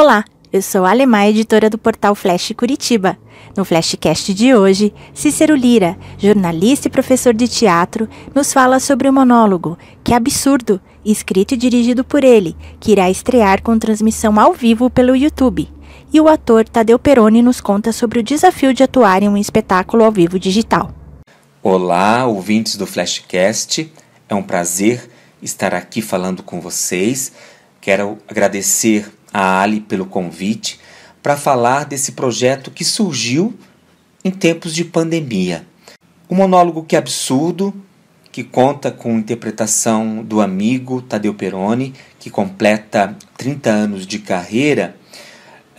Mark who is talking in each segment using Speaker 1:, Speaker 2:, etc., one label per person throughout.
Speaker 1: Olá, eu sou a editora do portal Flash Curitiba. No Flashcast de hoje, Cícero Lira, jornalista e professor de teatro, nos fala sobre o monólogo Que Absurdo, escrito e dirigido por ele, que irá estrear com transmissão ao vivo pelo YouTube. E o ator Tadeu Peroni nos conta sobre o desafio de atuar em um espetáculo ao vivo digital.
Speaker 2: Olá, ouvintes do Flashcast. É um prazer estar aqui falando com vocês. Quero agradecer a Ali pelo convite para falar desse projeto que surgiu em tempos de pandemia. Um monólogo que é absurdo, que conta com interpretação do amigo Tadeu Peroni, que completa 30 anos de carreira,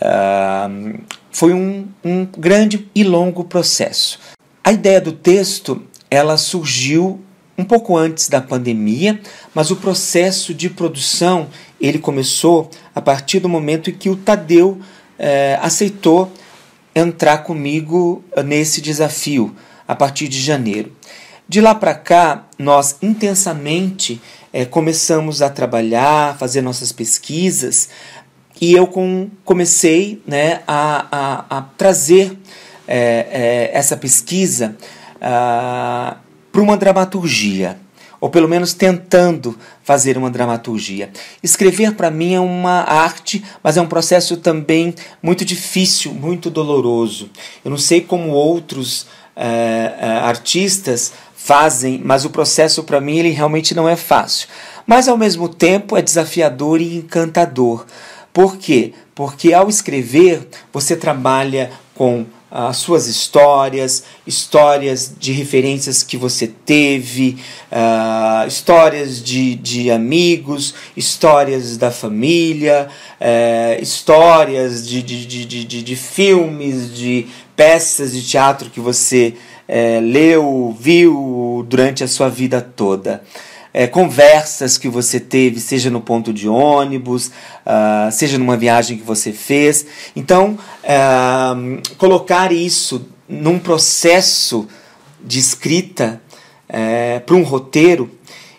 Speaker 2: uh, foi um, um grande e longo processo. A ideia do texto ela surgiu um pouco antes da pandemia, mas o processo de produção ele começou a partir do momento em que o Tadeu eh, aceitou entrar comigo nesse desafio a partir de janeiro. De lá para cá, nós intensamente eh, começamos a trabalhar, fazer nossas pesquisas, e eu com, comecei né, a, a, a trazer eh, essa pesquisa. Ah, para uma dramaturgia, ou pelo menos tentando fazer uma dramaturgia. Escrever para mim é uma arte, mas é um processo também muito difícil, muito doloroso. Eu não sei como outros é, é, artistas fazem, mas o processo para mim ele realmente não é fácil. Mas ao mesmo tempo é desafiador e encantador. Por quê? Porque ao escrever você trabalha com as suas histórias, histórias de referências que você teve, uh, histórias de, de amigos, histórias da família, uh, histórias de, de, de, de, de, filmes, de peças de teatro que você uh, leu, viu durante a sua vida toda é, conversas que você teve, seja no ponto de ônibus, uh, seja numa viagem que você fez. Então, uh, colocar isso num processo de escrita uh, para um roteiro,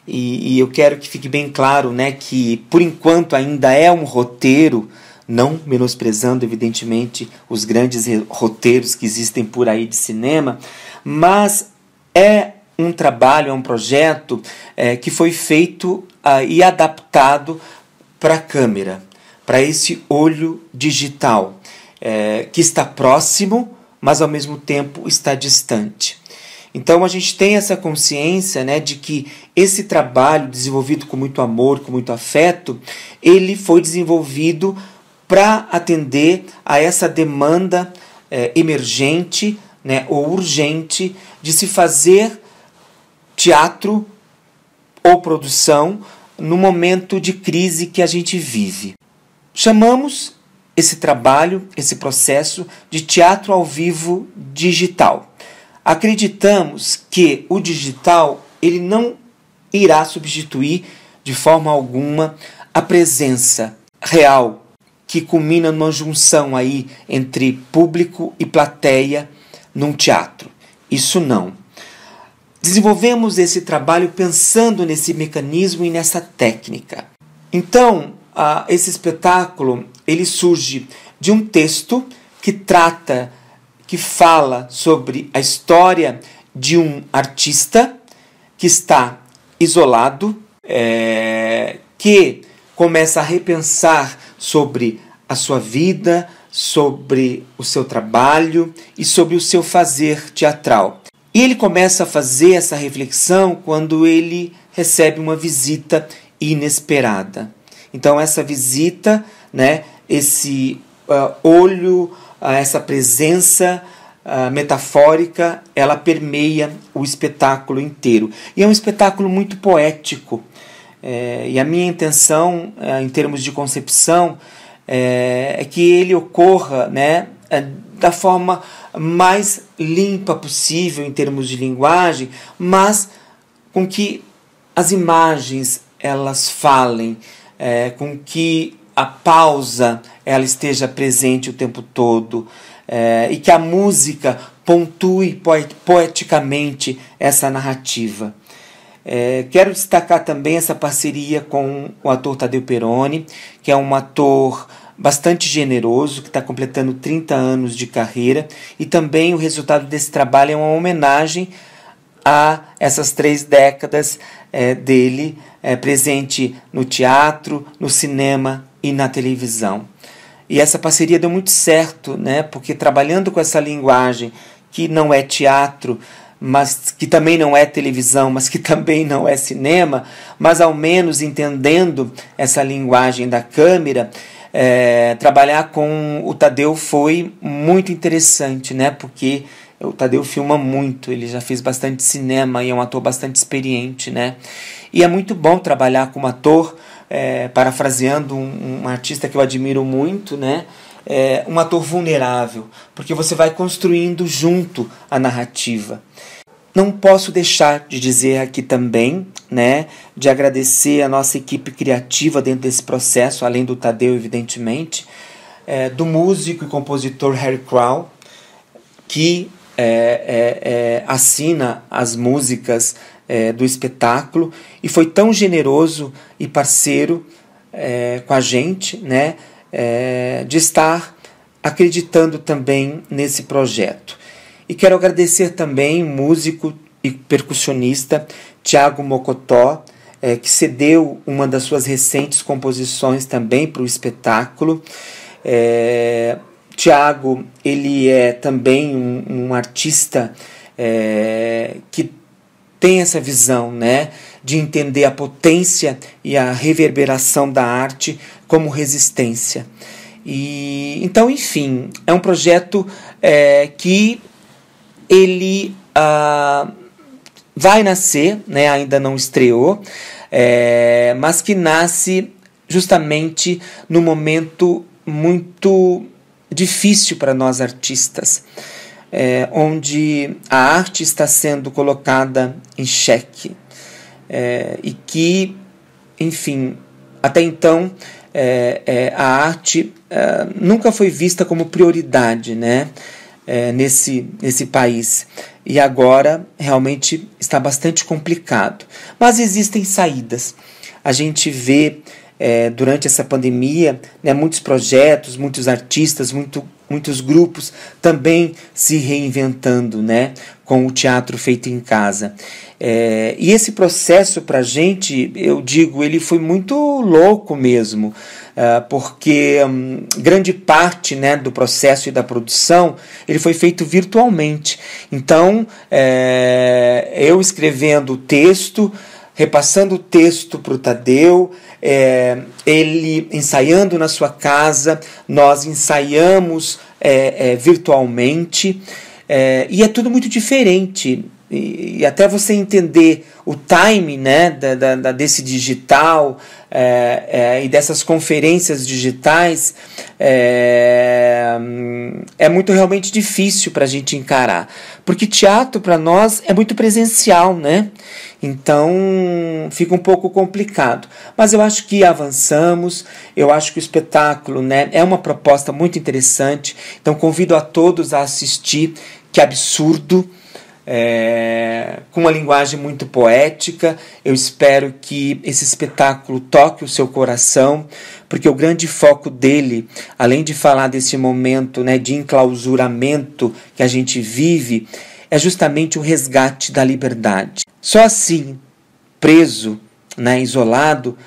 Speaker 2: e, e, eu quero que fique bem claro né, que, por enquanto, ainda é um roteiro, não menosprezando, evidentemente, os grandes roteiros que existem por aí de cinema, mas é um trabalho, é um projeto é, que foi feito ah, e adaptado para a câmera, para esse olho digital, é, que está próximo, mas ao mesmo tempo está distante. Então a gente tem essa consciência né, de que esse trabalho desenvolvido com muito amor, com muito afeto, ele foi desenvolvido para atender a essa demanda é, emergente né, ou urgente de se fazer teatro ou produção no momento de crise que a gente vive. Chamamos esse trabalho, esse processo de teatro ao vivo digital. Acreditamos que o digital ele não irá substituir de forma alguma a presença real que culmina numa junção aí entre público e plateia num teatro. Isso não. Desenvolvemos esse trabalho pensando nesse mecanismo e nessa técnica. Então, esse espetáculo ele surge de um texto que trata, que fala sobre a história de um artista que está isolado, é, que começa a repensar sobre a sua vida, sobre o seu trabalho e sobre o seu fazer teatral. E ele começa a fazer essa reflexão quando ele recebe uma visita inesperada. Então, essa visita, né, esse uh, olho, uh, essa presença uh, metafórica, ela permeia o espetáculo inteiro. E é um espetáculo muito poético. É, e a minha intenção, em termos de concepção, é, é que ele ocorra né, da forma mais limpa possível em termos de linguagem, mas com que as imagens elas falem, é, com que a pausa ela esteja presente o tempo todo é, e que a música pontue poeticamente essa narrativa. É, quero destacar também essa parceria com o ator Tadeu Peroni, que é um ator bastante generoso, que está completando 30 anos de carreira, e também o resultado desse trabalho é uma homenagem a essas três décadas é, dele é, presente no teatro, no cinema e na televisão. E essa parceria deu muito certo, né? porque trabalhando com essa linguagem que não é teatro, mas que também não é televisão, mas que também não é cinema, mas ao menos entendendo essa linguagem da câmera, é, trabalhar com o Tadeu foi muito interessante, né? Porque o Tadeu filma muito, ele já fez bastante cinema e é um ator bastante experiente, né? E é muito bom trabalhar com um ator, é, parafraseando um, um, artista que eu admiro muito, né? É, um ator vulnerável, porque você vai construindo junto a narrativa. Não posso deixar de dizer aqui também, né, de agradecer a nossa equipe criativa dentro desse processo, além do Tadeu, evidentemente, é, do músico e compositor Harry Crow, que é, é, é, assina as músicas é, do espetáculo e foi tão generoso e parceiro é, com a gente, né, de estar acreditando também nesse projeto. E quero agradecer também músico e percussionista Tiago Mocotó, que cedeu uma das suas recentes composições também para o espetáculo. É, Tiago, ele é também um, um artista é, que tem essa visão, né, de entender a potência e a reverberação da arte como resistência. E então, enfim, é um projeto é, que ele ah, vai nascer, né, ainda não estreou, é, mas que nasce justamente no momento muito difícil para nós artistas, é, onde a arte está sendo colocada em xeque é, e que, enfim, até então é, é a arte é, nunca foi vista como prioridade, né? É, nesse, nesse país. E agora realmente está bastante complicado. Mas existem saídas. A gente vê é, durante essa pandemia, né, muitos projetos, muitos artistas, muito, muitos grupos também se reinventando né, com o teatro feito em casa. É, e esse processo para a gente, eu digo, ele foi muito louco mesmo, uh, porque um, grande parte né, do processo e da produção ele foi feito virtualmente. Então, é, eu escrevendo o texto, repassando o texto para o Tadeu, é, ele ensaiando na sua casa, nós ensaiamos é, é, virtualmente, é, e é tudo muito diferente. E, e, até você entender o time né, da, da desse digital é, é, e dessas conferências digitais é, é muito realmente difícil para a gente encarar. Porque teatro para nós é muito presencial, né? Então fica um pouco complicado. Mas eu acho que avançamos, eu acho que o espetáculo né, é uma proposta muito interessante. Então convido a todos a assistir. Que absurdo! É, com uma linguagem muito poética. Eu espero que esse espetáculo toque o seu coração, porque o grande foco dele, além de falar desse momento né, de enclausuramento que a gente vive, é justamente o resgate da liberdade. Só assim, preso, né, isolado,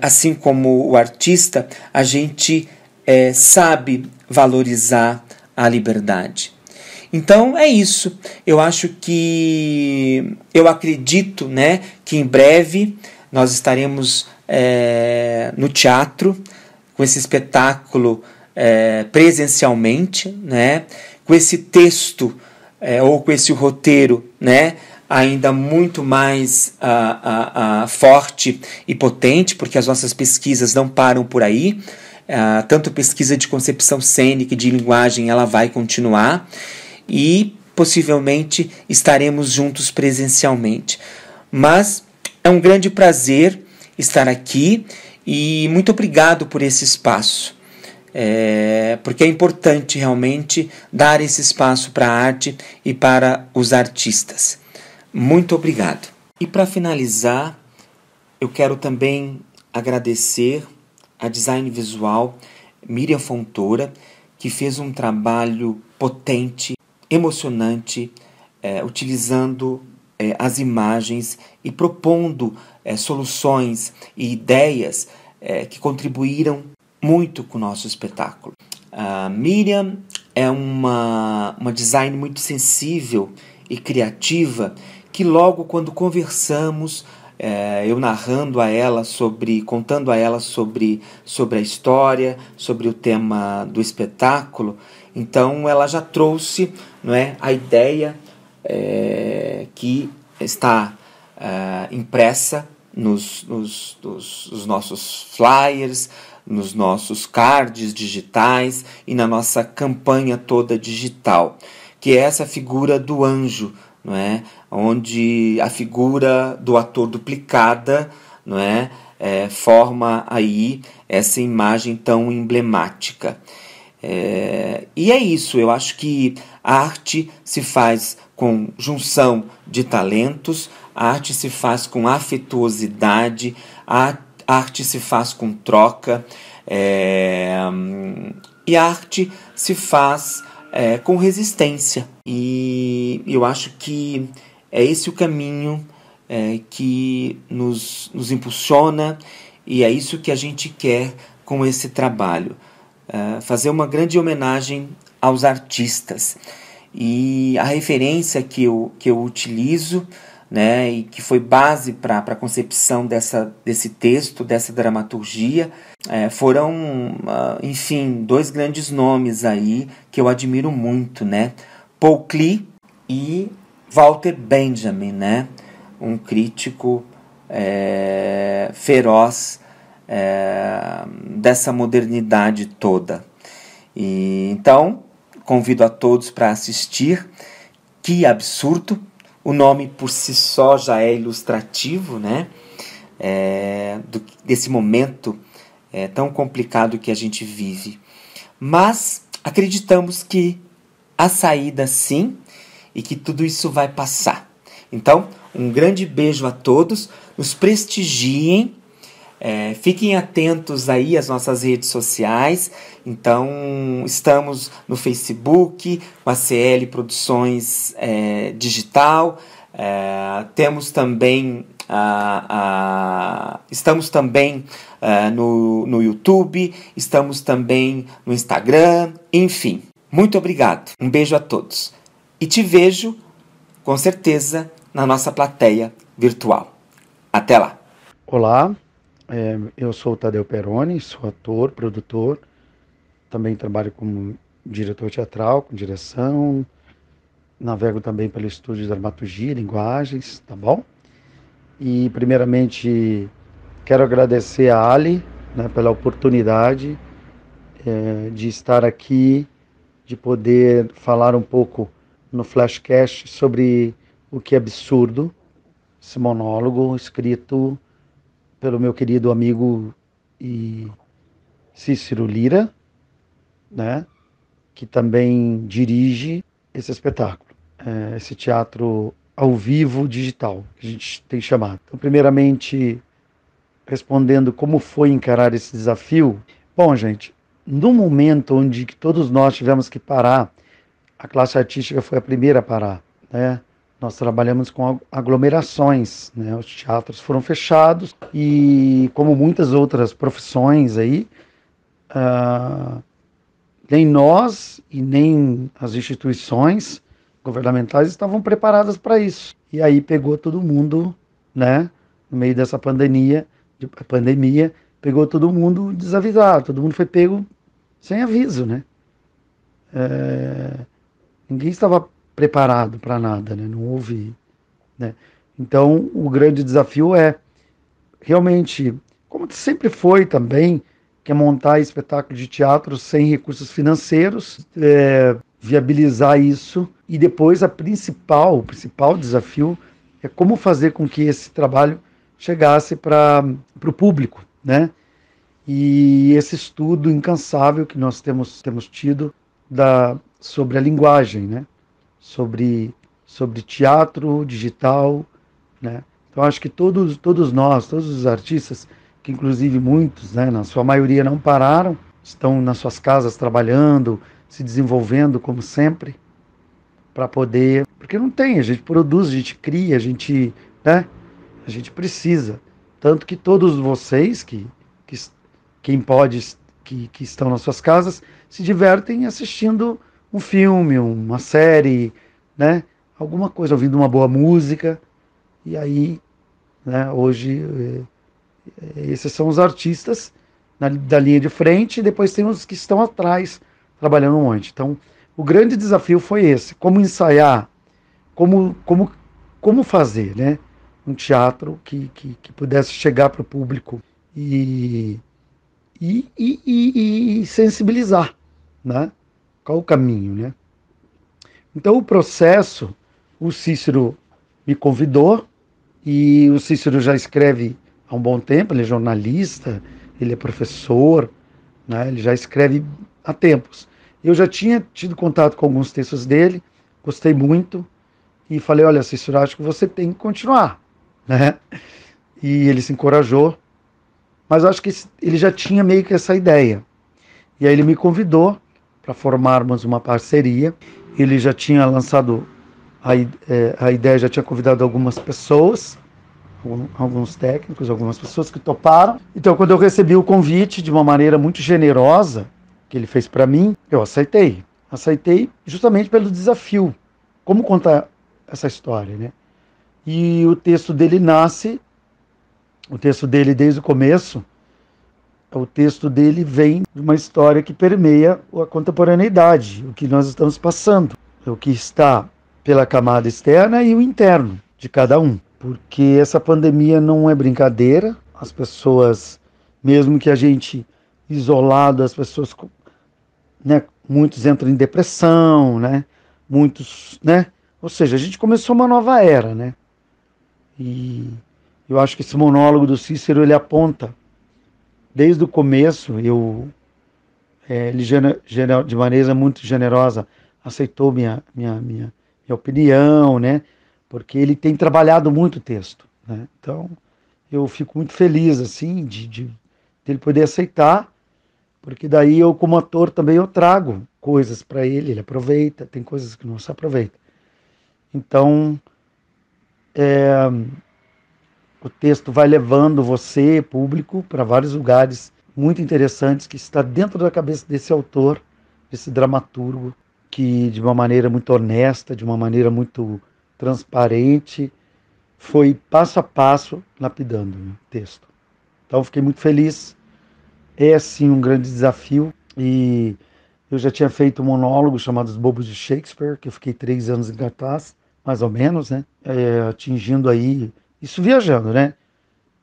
Speaker 2: assim como o artista, a gente é, sabe valorizar a liberdade. Então é isso. Eu acho que eu acredito, né, que em breve nós estaremos é, no teatro com esse espetáculo é, presencialmente, né, com esse texto é, ou com esse roteiro, né, ainda muito mais uh, uh, uh, forte e potente, porque as nossas pesquisas não param por aí. tanto pesquisa de concepção cênica e de linguagem, ela vai continuar e possivelmente estaremos juntos presencialmente. Mas é um grande prazer estar aqui e muito obrigado por esse espaço. É, porque é importante realmente dar esse espaço para a arte e para os artistas. Muito obrigado. E para finalizar, eu quero também agradecer a Design Visual Miriam Fontoura, que fez um trabalho potente, emocionante, é, utilizando é, as imagens e propondo é, soluções e ideias é, que contribuíram muito com o nosso espetáculo. A Miriam é uma, uma design muito sensível e criativa que logo quando conversamos é, eu narrando a ela sobre, contando a ela sobre, sobre a história, sobre o tema do espetáculo, então ela já trouxe não é, a ideia é, que está é, impressa nos, nos, nos, nos nossos flyers, nos nossos cards digitais e na nossa campanha toda digital, que é essa figura do anjo, não é? Onde a figura do ator duplicada não é? é forma aí essa imagem tão emblemática. É, e é isso, eu acho que a arte se faz com junção de talentos, a arte se faz com afetuosidade, a arte se faz com troca, é, e a arte se faz é, com resistência. E eu acho que é esse o caminho é, que nos, nos impulsiona e é isso que a gente quer com esse trabalho. É, fazer uma grande homenagem aos artistas. E a referência que eu, que eu utilizo né, e que foi base para a concepção dessa, desse texto, dessa dramaturgia, é, foram, uh, enfim, dois grandes nomes aí que eu admiro muito, né? Paul Klee e Walter Benjamin, né? Um crítico é, feroz é, dessa modernidade toda. E, então, convido a todos para assistir. Que absurdo! O nome por si só já é ilustrativo, né? É, do, desse momento é, tão complicado que a gente vive. Mas acreditamos que a saída sim e que tudo isso vai passar. Então, um grande beijo a todos, nos prestigiem é, fiquem atentos aí às nossas redes sociais. Então, estamos no Facebook, com a CL Produções é, Digital. É, temos também a, a, estamos também é, no, no YouTube, estamos também no Instagram, enfim. Muito obrigado. Um beijo a todos. E te vejo, com certeza, na nossa plateia virtual. Até lá.
Speaker 3: Olá, é, eu sou o Tadeu Peroni, sou ator, produtor, também trabalho como diretor teatral, com direção, navego também pelo estúdio de dramaturgia, linguagens, tá bom? E primeiramente quero agradecer a Ali né, pela oportunidade é, de estar aqui, de poder falar um pouco no Flashcast sobre o que é absurdo, esse monólogo escrito pelo meu querido amigo e Cícero Lira, né, que também dirige esse espetáculo, é, esse teatro ao vivo digital, que a gente tem chamado. Então, primeiramente, respondendo como foi encarar esse desafio. Bom, gente, no momento onde todos nós tivemos que parar, a classe artística foi a primeira a parar, né? nós trabalhamos com aglomerações, né? Os teatros foram fechados e, como muitas outras profissões aí, uh, nem nós e nem as instituições governamentais estavam preparadas para isso. E aí pegou todo mundo, né? No meio dessa pandemia, de, pandemia, pegou todo mundo desavisado, todo mundo foi pego sem aviso, né? É, ninguém estava preparado para nada, né? não houve. Né? Então, o grande desafio é realmente, como sempre foi também, que é montar espetáculo de teatro sem recursos financeiros, é, viabilizar isso e depois a principal, o principal desafio é como fazer com que esse trabalho chegasse para o público, né? E esse estudo incansável que nós temos, temos tido da, sobre a linguagem, né? sobre, sobre teatro digital, né? Então acho que todos, todos nós, todos os artistas, que inclusive muitos, né, na sua maioria não pararam, estão nas suas casas trabalhando, se desenvolvendo como sempre, para poder, porque não tem, a gente produz, a gente cria, a gente, né? A gente precisa, tanto que todos vocês que, que quem pode que, que estão nas suas casas se divertem assistindo um filme, uma série, né? Alguma coisa, ouvindo uma boa música. E aí, né, hoje, é, esses são os artistas na, da linha de frente, e depois tem os que estão atrás, trabalhando um monte. Então, o grande desafio foi esse: como ensaiar, como, como, como fazer, né? Um teatro que, que, que pudesse chegar para o público e, e, e, e, sensibilizar, né? Qual o caminho, né? Então, o processo, o Cícero me convidou, e o Cícero já escreve há um bom tempo, ele é jornalista, ele é professor, né? ele já escreve há tempos. Eu já tinha tido contato com alguns textos dele, gostei muito, e falei, olha, Cícero, acho que você tem que continuar. Né? E ele se encorajou, mas acho que ele já tinha meio que essa ideia. E aí ele me convidou para formarmos uma parceria. Ele já tinha lançado a, é, a ideia, já tinha convidado algumas pessoas, alguns técnicos, algumas pessoas que toparam. Então, quando eu recebi o convite de uma maneira muito generosa que ele fez para mim, eu aceitei. Aceitei justamente pelo desafio. Como contar essa história, né? E o texto dele nasce, o texto dele desde o começo, o texto dele vem de uma história que permeia a contemporaneidade, o que nós estamos passando, o que está pela camada externa e o interno de cada um porque essa pandemia não é brincadeira. As pessoas, mesmo que a gente isolado, as pessoas, né, muitos entram em depressão, né? Muitos, né? Ou seja, a gente começou uma nova era, né? E eu acho que esse monólogo do Cícero ele aponta desde o começo. Eu é, ele de maneira muito generosa aceitou minha minha minha, minha opinião, né? porque ele tem trabalhado muito o texto. Né? Então, eu fico muito feliz assim de, de, ele poder aceitar, porque daí eu como ator também eu trago coisas para ele, ele aproveita, tem coisas que não se aproveita. Então, é, o texto vai levando você, público, para vários lugares muito interessantes que está dentro da cabeça desse autor, desse dramaturgo, que de uma maneira muito honesta, de uma maneira muito transparente, foi passo a passo lapidando o texto. Então fiquei muito feliz. É sim um grande desafio e eu já tinha feito um monólogo chamado Os Bobos de Shakespeare, que eu fiquei três anos em cartaz, mais ou menos, né? É, atingindo aí, isso viajando, né?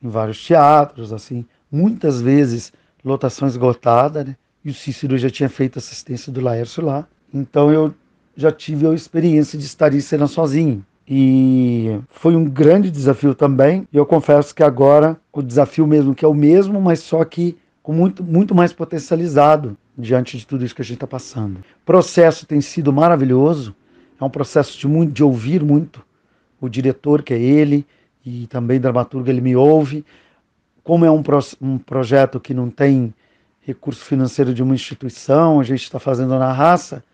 Speaker 3: Em vários teatros, assim, muitas vezes lotação esgotada, né? E o Cícero já tinha feito assistência do Laércio lá. Então eu já tive a experiência de estar em cena sozinho. E foi um grande desafio também. E eu confesso que agora o desafio mesmo que é o mesmo, mas só que com muito, muito mais potencializado diante de tudo isso que a gente está passando. O processo tem sido maravilhoso. É um processo de, muito, de ouvir muito o diretor, que é ele, e também dramaturgo, ele me ouve. Como é um, pro, um projeto que não tem recurso financeiro de uma instituição, a gente está fazendo na raça,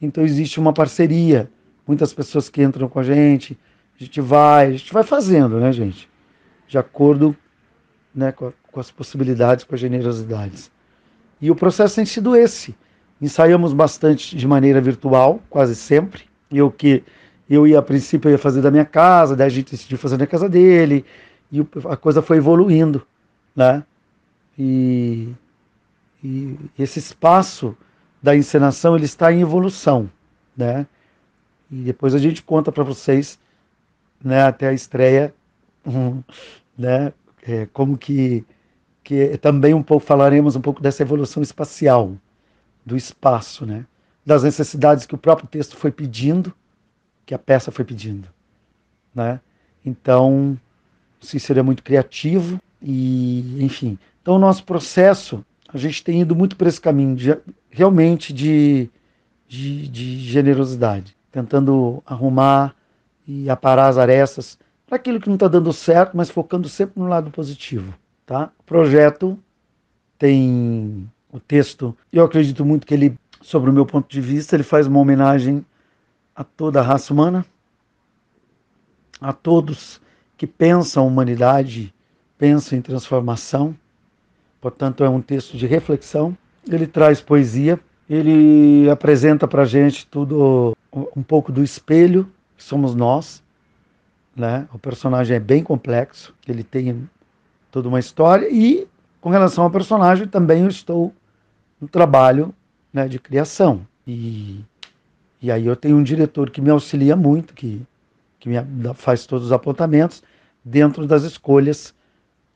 Speaker 3: então existe uma parceria, muitas pessoas que entram com a gente, a gente vai, a gente vai fazendo, né, gente? De acordo né, com, com as possibilidades, com as generosidades. E o processo tem sido esse. Ensaiamos bastante de maneira virtual, quase sempre. Eu que eu ia a princípio eu ia fazer da minha casa, daí a gente decidiu fazer na casa dele e a coisa foi evoluindo, né? E, e esse espaço da encenação ele está em evolução, né? E depois a gente conta para vocês, né, até a estreia, né, é, como que que também um pouco falaremos um pouco dessa evolução espacial do espaço, né? Das necessidades que o próprio texto foi pedindo, que a peça foi pedindo, né? Então, Cícero é muito criativo e, enfim. Então, o nosso processo, a gente tem ido muito por esse caminho de realmente de, de, de generosidade, tentando arrumar e aparar as arestas para aquilo que não está dando certo, mas focando sempre no lado positivo. Tá? O projeto tem O texto, eu acredito muito que ele, sobre o meu ponto de vista, ele faz uma homenagem a toda a raça humana, a todos que pensam a humanidade, pensam em transformação. Portanto, é um texto de reflexão. Ele traz poesia, ele apresenta para a gente tudo um pouco do espelho que somos nós. Né? O personagem é bem complexo, ele tem toda uma história e com relação ao personagem também eu estou no trabalho né, de criação e, e aí eu tenho um diretor que me auxilia muito, que, que me faz todos os apontamentos dentro das escolhas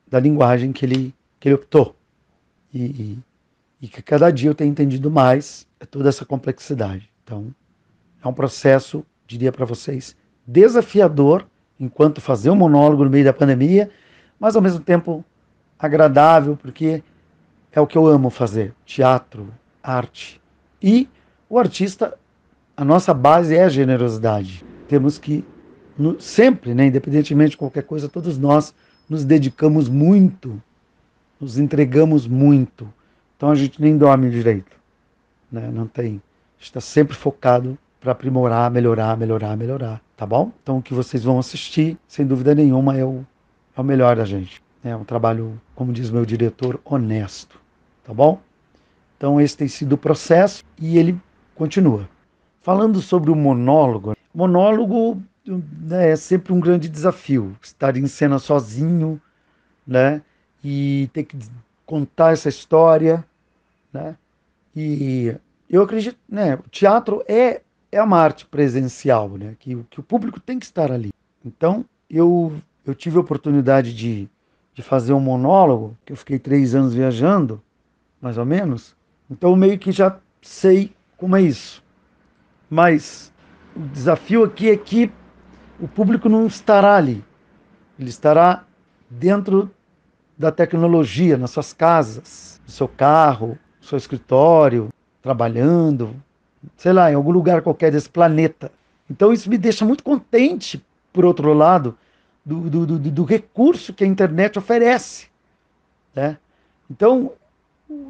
Speaker 3: da linguagem que ele, que ele optou. E, e, e que cada dia eu tenho entendido mais toda essa complexidade. Então, é um processo, diria para vocês, desafiador enquanto fazer um monólogo no meio da pandemia, mas ao mesmo tempo agradável, porque é o que eu amo fazer: teatro, arte. E o artista, a nossa base é a generosidade. Temos que, sempre, né, independentemente de qualquer coisa, todos nós nos dedicamos muito, nos entregamos muito. Então a gente nem dorme direito. Né? Não tem. está sempre focado para aprimorar, melhorar, melhorar, melhorar, tá bom? Então o que vocês vão assistir, sem dúvida nenhuma, é o, é o melhor da gente. É um trabalho, como diz meu diretor, honesto, tá bom? Então esse tem sido o processo e ele continua. Falando sobre o monólogo, monólogo né, é sempre um grande desafio, estar em cena sozinho, né? E ter que contar essa história, né? E eu acredito, né? O teatro é é uma arte presencial, né? Que, que o público tem que estar ali. Então, eu, eu tive a oportunidade de, de fazer um monólogo, que eu fiquei três anos viajando, mais ou menos. Então, meio que já sei como é isso. Mas o desafio aqui é que o público não estará ali. Ele estará dentro da tecnologia, nas suas casas, no seu carro, no seu escritório, trabalhando, sei lá, em algum lugar qualquer desse planeta. Então isso me deixa muito contente, por outro lado, do, do, do, do recurso que a internet oferece. Né? Então,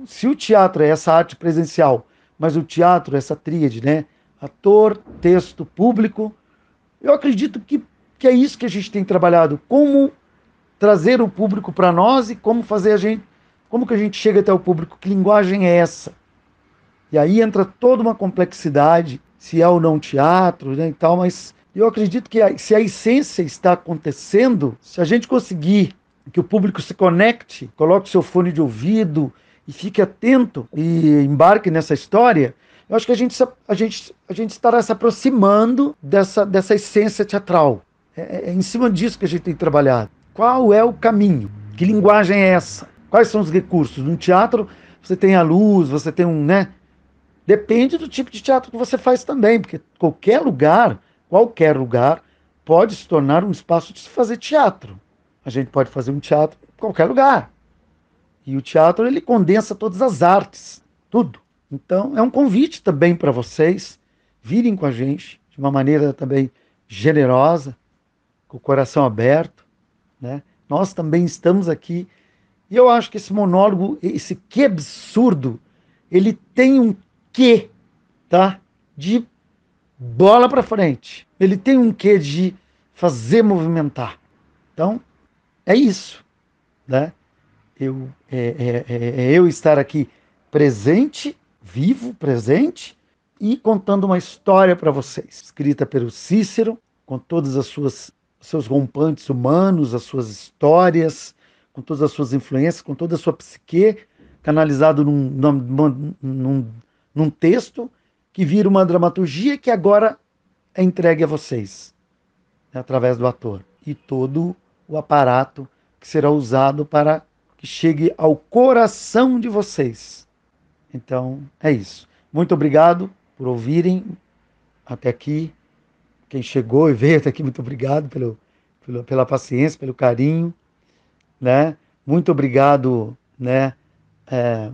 Speaker 3: se o teatro é essa arte presencial, mas o teatro é essa tríade, né? Ator, texto, público, eu acredito que, que é isso que a gente tem trabalhado. Como trazer o público para nós e como fazer a gente, como que a gente chega até o público, que linguagem é essa? E aí entra toda uma complexidade, se é ou não teatro né, e tal, mas eu acredito que a, se a essência está acontecendo, se a gente conseguir que o público se conecte, coloque seu fone de ouvido e fique atento e embarque nessa história, eu acho que a gente, a gente, a gente estará se aproximando dessa, dessa essência teatral. É, é, é em cima disso que a gente tem trabalhado. Qual é o caminho? Que linguagem é essa? Quais são os recursos? No teatro, você tem a luz, você tem um, né, Depende do tipo de teatro que você faz também, porque qualquer lugar, qualquer lugar, pode se tornar um espaço de se fazer teatro. A gente pode fazer um teatro em qualquer lugar. E o teatro ele condensa todas as artes, tudo. Então é um convite também para vocês virem com a gente de uma maneira também generosa, com o coração aberto, né? Nós também estamos aqui e eu acho que esse monólogo, esse que absurdo, ele tem um quê, tá? De bola para frente. Ele tem um quê de fazer movimentar. Então, é isso, né? Eu, é, é, é, é eu estar aqui presente, vivo, presente, e contando uma história para vocês, escrita pelo Cícero, com todas as suas seus rompantes humanos, as suas histórias, com todas as suas influências, com toda a sua psique, canalizado num, num, num, num texto que vira uma dramaturgia que agora é entregue a vocês, né, através do ator. E todo o aparato que será usado para que chegue ao coração de vocês. Então, é isso. Muito obrigado por ouvirem até aqui. Quem chegou e veio até aqui, muito obrigado pelo, pelo, pela paciência, pelo carinho. Né? Muito obrigado né, é,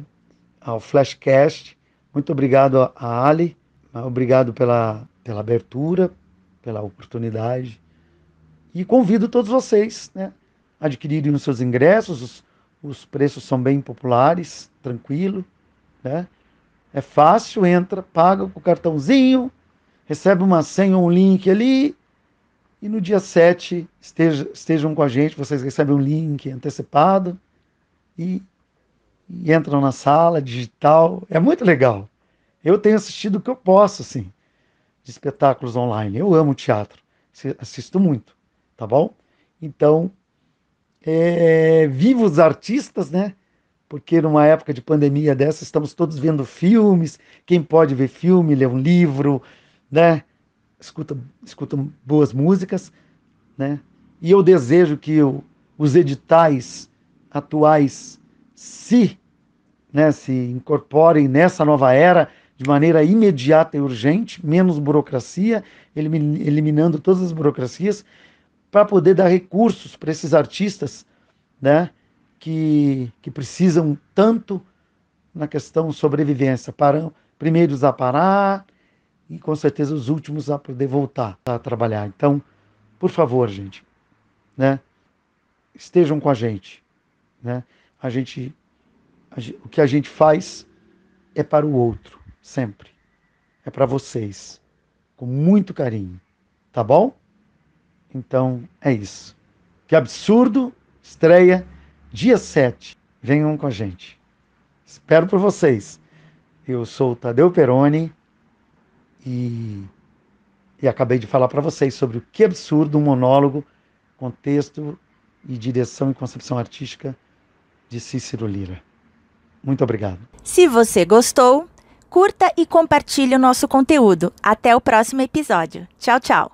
Speaker 3: ao Flashcast muito obrigado a Ali, obrigado pela, pela abertura, pela oportunidade. E convido todos vocês né, adquirirem os seus ingressos, os, os preços são bem populares, tranquilo. Né? É fácil, entra, paga com o cartãozinho, recebe uma senha um link ali, e no dia 7 esteja, estejam com a gente, vocês recebem um link antecipado e, e entram na sala digital. É muito legal. Eu tenho assistido o que eu posso, assim, de espetáculos online. Eu amo teatro, assisto muito, tá bom? Então, é, viva os artistas, né? Porque numa época de pandemia dessa, estamos todos vendo filmes. Quem pode ver filme, ler um livro, né? Escuta, escuta boas músicas, né? E eu desejo que os editais atuais se, né, se incorporem nessa nova era de maneira imediata e urgente, menos burocracia, eliminando todas as burocracias, para poder dar recursos para esses artistas né, que, que precisam tanto na questão sobrevivência. Para, primeiros a parar e com certeza os últimos a poder voltar a trabalhar. Então, por favor, gente, né, estejam com a gente. Né? A gente, a, o que a gente faz é para o outro sempre. É para vocês, com muito carinho, tá bom? Então é isso. Que absurdo! Estreia dia 7. Venham com a gente. Espero por vocês. Eu sou o Tadeu Peroni e, e acabei de falar para vocês sobre o que absurdo um monólogo, contexto e direção e concepção artística de Cícero Lira. Muito obrigado.
Speaker 1: Se você gostou, curta e compartilhe o nosso conteúdo. Até o próximo episódio. Tchau, tchau.